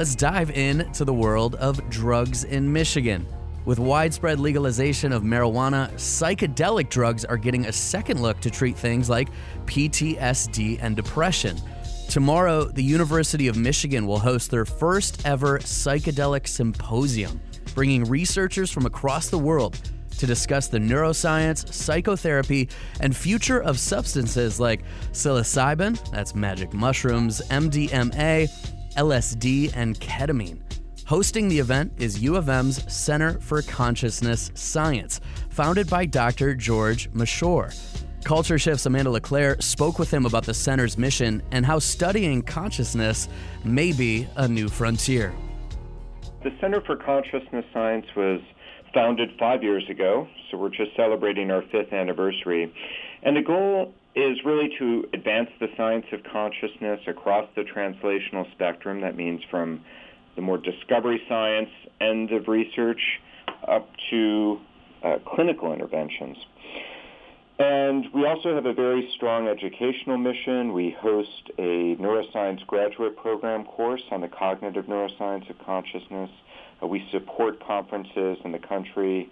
let's dive into the world of drugs in Michigan. With widespread legalization of marijuana, psychedelic drugs are getting a second look to treat things like PTSD and depression. Tomorrow, the University of Michigan will host their first ever psychedelic symposium, bringing researchers from across the world to discuss the neuroscience, psychotherapy, and future of substances like psilocybin, that's magic mushrooms, MDMA, LSD, and ketamine. Hosting the event is U of M's Center for Consciousness Science, founded by Dr. George Mashour. Culture Shift's Amanda LeClaire spoke with him about the center's mission and how studying consciousness may be a new frontier. The Center for Consciousness Science was founded five years ago, so we're just celebrating our fifth anniversary. And the goal is really to advance the science of consciousness across the translational spectrum. That means from the more discovery science end of research up to uh, clinical interventions. And we also have a very strong educational mission. We host a neuroscience graduate program course on the cognitive neuroscience of consciousness. Uh, we support conferences in the country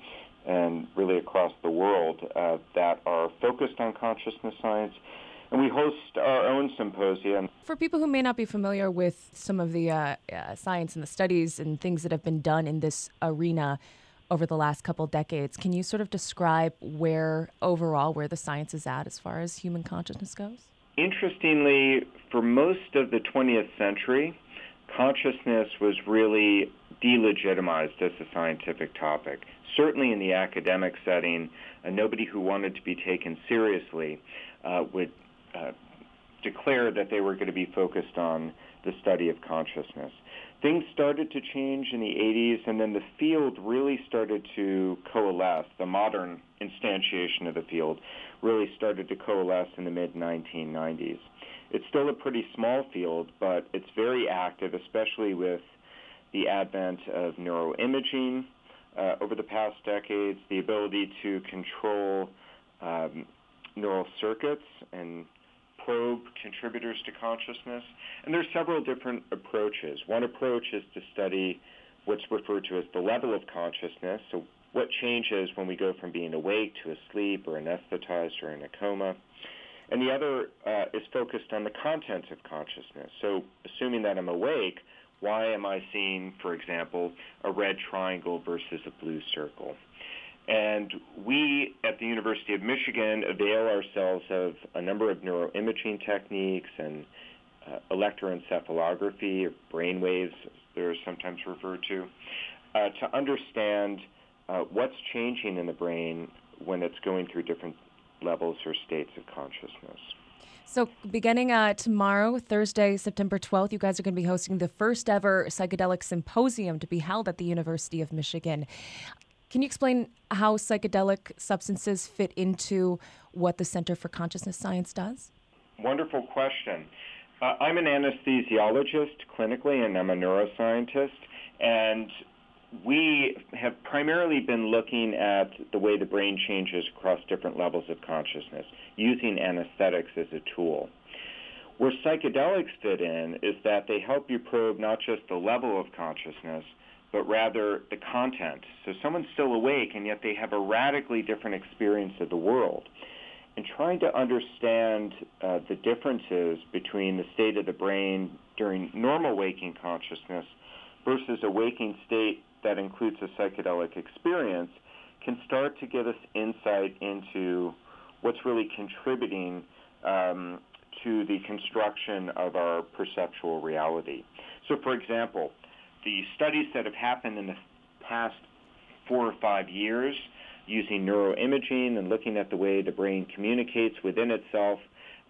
and really across the world uh, that are focused on consciousness science and we host our own symposium. For people who may not be familiar with some of the uh, uh, science and the studies and things that have been done in this arena over the last couple decades, can you sort of describe where overall where the science is at as far as human consciousness goes? Interestingly, for most of the 20th century, consciousness was really delegitimized as a scientific topic. Certainly in the academic setting, uh, nobody who wanted to be taken seriously uh, would uh, declared that they were going to be focused on the study of consciousness. Things started to change in the 80s, and then the field really started to coalesce. The modern instantiation of the field really started to coalesce in the mid 1990s. It's still a pretty small field, but it's very active, especially with the advent of neuroimaging uh, over the past decades, the ability to control um, neural circuits and probe contributors to consciousness. And there's several different approaches. One approach is to study what's referred to as the level of consciousness. So what changes when we go from being awake to asleep or anesthetized or in a coma. And the other uh, is focused on the content of consciousness. So assuming that I'm awake, why am I seeing, for example, a red triangle versus a blue circle? And we at the University of Michigan avail ourselves of a number of neuroimaging techniques and uh, electroencephalography, or brain waves, they're sometimes referred to, uh, to understand uh, what's changing in the brain when it's going through different levels or states of consciousness. So, beginning uh, tomorrow, Thursday, September 12th, you guys are going to be hosting the first ever psychedelic symposium to be held at the University of Michigan. Can you explain how psychedelic substances fit into what the Center for Consciousness Science does? Wonderful question. Uh, I'm an anesthesiologist clinically, and I'm a neuroscientist. And we have primarily been looking at the way the brain changes across different levels of consciousness, using anesthetics as a tool. Where psychedelics fit in is that they help you probe not just the level of consciousness, but rather the content. So someone's still awake and yet they have a radically different experience of the world. And trying to understand uh, the differences between the state of the brain during normal waking consciousness versus a waking state that includes a psychedelic experience can start to give us insight into what's really contributing um, to the construction of our perceptual reality. So, for example, the studies that have happened in the past four or five years using neuroimaging and looking at the way the brain communicates within itself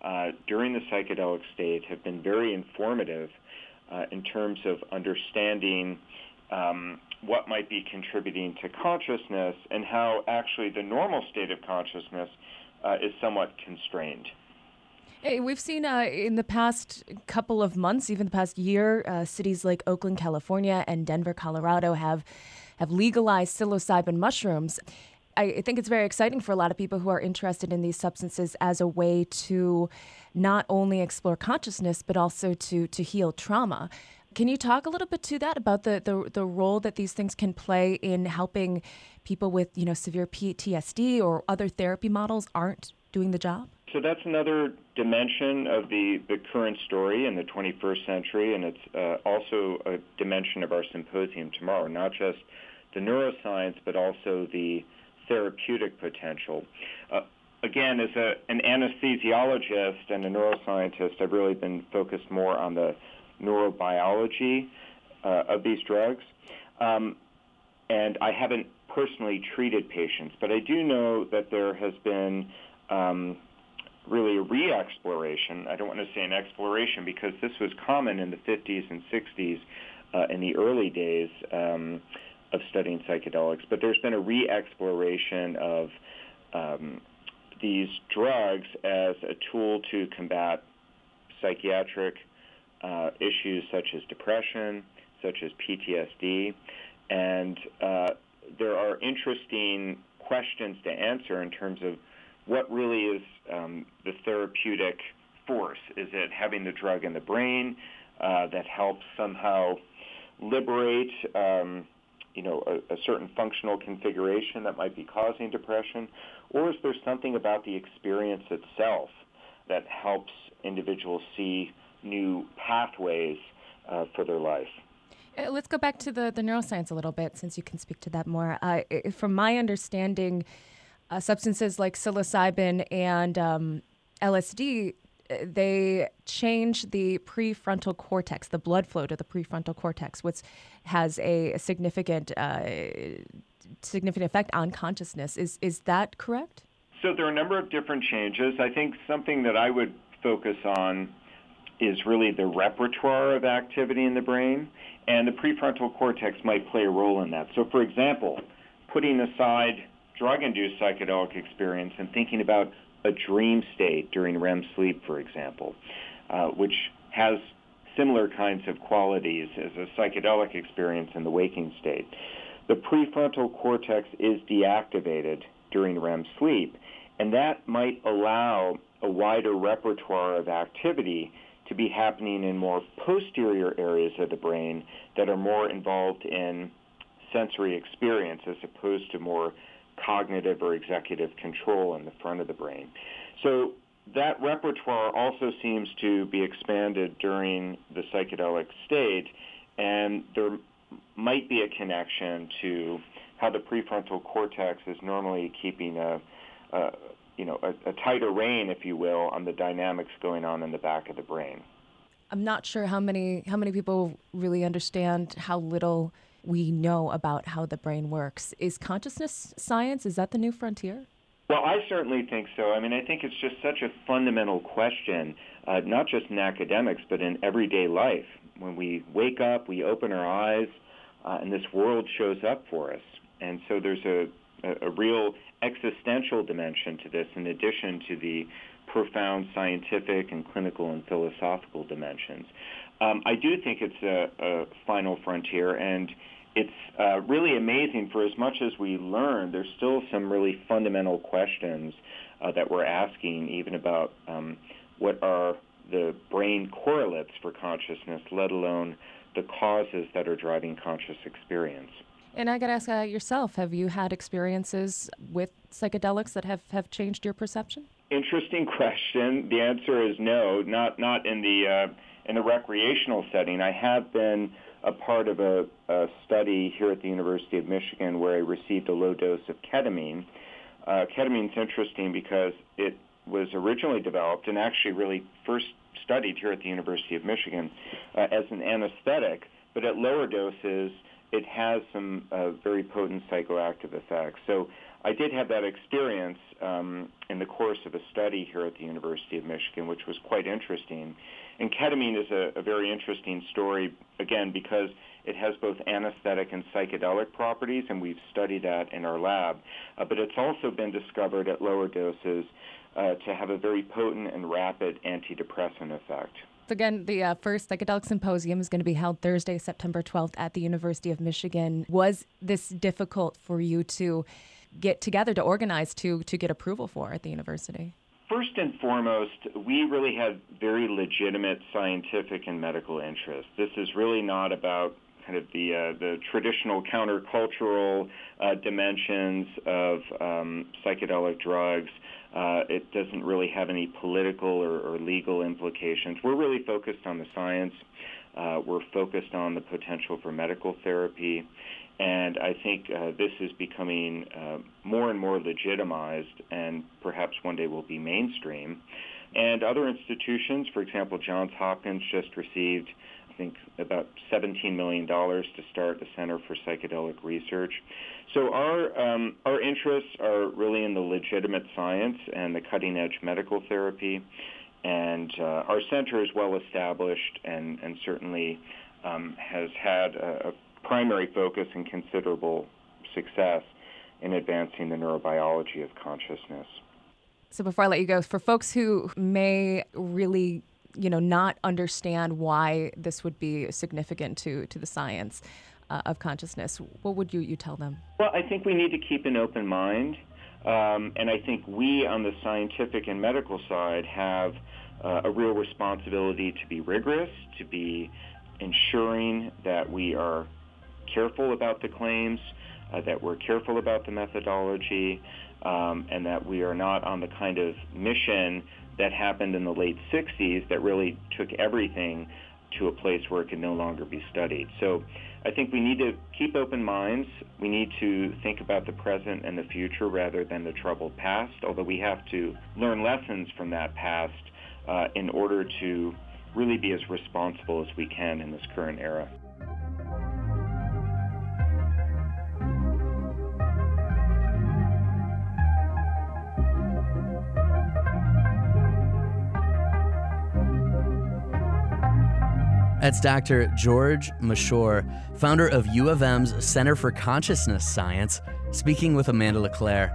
uh, during the psychedelic state have been very informative uh, in terms of understanding um, what might be contributing to consciousness and how actually the normal state of consciousness uh, is somewhat constrained. Hey, we've seen uh, in the past couple of months, even the past year, uh, cities like Oakland, California, and Denver, Colorado have have legalized psilocybin mushrooms. I think it's very exciting for a lot of people who are interested in these substances as a way to not only explore consciousness but also to to heal trauma. Can you talk a little bit to that about the, the, the role that these things can play in helping people with you know severe PTSD or other therapy models aren't doing the job? So that's another dimension of the, the current story in the 21st century, and it's uh, also a dimension of our symposium tomorrow, not just the neuroscience, but also the therapeutic potential. Uh, again, as a, an anesthesiologist and a neuroscientist, I've really been focused more on the neurobiology uh, of these drugs. Um, and I haven't personally treated patients, but I do know that there has been um, really a re-exploration. I don't want to say an exploration because this was common in the 50s and 60s uh, in the early days um, of studying psychedelics, but there's been a re-exploration of um, these drugs as a tool to combat psychiatric uh, issues such as depression, such as PTSD, and uh, there are interesting questions to answer in terms of what really is um, the therapeutic force. Is it having the drug in the brain uh, that helps somehow liberate, um, you know, a, a, certain functional configuration that might be causing depression, or is there something about the experience itself that helps individuals see new pathways uh, for their life? Uh, let's go back to the, the neuroscience a little bit, since you can speak to that more. Uh, from my understanding, uh, substances like psilocybin and um, LSD, uh, they change the prefrontal cortex, the blood flow to the prefrontal cortex, which has a, a significant uh, significant effect on consciousness. Is is that correct? So there are a number of different changes. I think something that I would focus on is really the repertoire of activity in the brain, and the prefrontal cortex might play a role in that. So, for example, putting aside drug-induced psychedelic experience and thinking about a dream state during REM sleep, for example, uh, which has similar kinds of qualities as a psychedelic experience in the waking state. The prefrontal cortex is deactivated during REM sleep, and that might allow a wider repertoire of activity to be happening in more posterior areas of the brain that are more involved in sensory experience as opposed to more cognitive or executive control in the front of the brain. So that repertoire also seems to be expanded during the psychedelic state, and there might be a connection to how the prefrontal cortex is normally keeping a, a you know a, a tighter rein, if you will, on the dynamics going on in the back of the brain. I'm not sure how many how many people really understand how little we know about how the brain works. Is consciousness science, is that the new frontier? Well, I certainly think so. I mean, I think it's just such a fundamental question, uh, not just in academics, but in everyday life. When we wake up, we open our eyes, uh, and this world shows up for us. And so there's a, a, a real existential dimension to this in addition to the profound scientific and clinical and philosophical dimensions. Um, I do think it's a, a final frontier, and it's uh, really amazing for as much as we learn, there's still some really fundamental questions uh, that we're asking, even about um, what are the brain correlates for consciousness, let alone the causes that are driving conscious experience. And I got to ask uh, yourself, have you had experiences with psychedelics that have, have changed your perception? Interesting question. The answer is no, not not in the uh, in the recreational setting. I have been a part of a, a, study here at the University of Michigan where I received a low dose of ketamine. Uh, ketamine's interesting because it was originally developed and actually really first studied here at the University of Michigan uh, as an anesthetic, but at lower doses it has some uh, very potent psychoactive effects. So I did have that experience um, in the course of a study here at the University of Michigan, which was quite interesting. And ketamine is a, a very interesting story, again, because it has both anesthetic and psychedelic properties, and we've studied that in our lab. Uh, but it's also been discovered at lower doses uh, to have a very potent and rapid antidepressant effect. Again, the uh, first psychedelic symposium is going to be held Thursday, September 12th at the University of Michigan. Was this difficult for you to get together to organize to to get approval for at the university? first and foremost, we really have very legitimate scientific and medical interests. This is really not about kind of the uh, the traditional countercultural uh, dimensions of um, psychedelic drugs. Uh, it doesn't really have any political or, or, legal implications. We're really focused on the science. Uh, we're focused on the potential for medical therapy. And I think uh, this is becoming uh, more and more legitimized and perhaps one day will be mainstream. And other institutions, for example, Johns Hopkins just received, think, about $17 million to start the Center for Psychedelic Research. So our, um, our interests are really in the legitimate science and the cutting edge medical therapy. And uh, our center is well established and, and certainly um, has had a, a primary focus and considerable success in advancing the neurobiology of consciousness. So before I let you go, for folks who may really, you know, not understand why this would be significant to to the science uh, of consciousness, what would you you tell them? Well, I think we need to keep an open mind, um, and I think we on the scientific and medical side have uh, a real responsibility to be rigorous, to be ensuring that we are careful about the claims, uh, that we're careful about the methodology, um, and that we are not on the kind of mission that happened in the late 60s that really took everything to a place where it can no longer be studied. So I think we need to keep open minds. We need to think about the present and the future rather than the troubled past, although we have to learn lessons from that past uh, in order to really be as responsible as we can in this current era. That's Dr. George Mashour, founder of U of M's Center for Consciousness Science, speaking with Amanda LeClaire.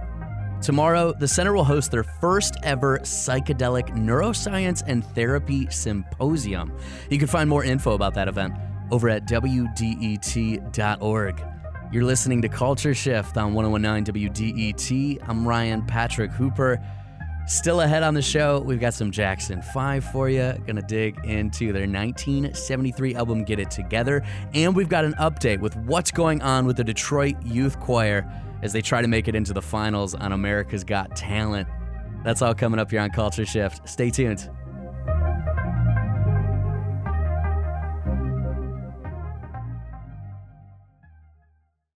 Tomorrow, the center will host their first ever psychedelic neuroscience and therapy symposium. You can find more info about that event over at WDET.org. You're listening to Culture Shift on 1019 WDET. I'm Ryan Patrick Hooper. Still ahead on the show, we've got some Jackson 5 for you. Gonna dig into their 1973 album Get It Together. And we've got an update with what's going on with the Detroit Youth Choir as they try to make it into the finals on America's Got Talent. That's all coming up here on Culture Shift. Stay tuned.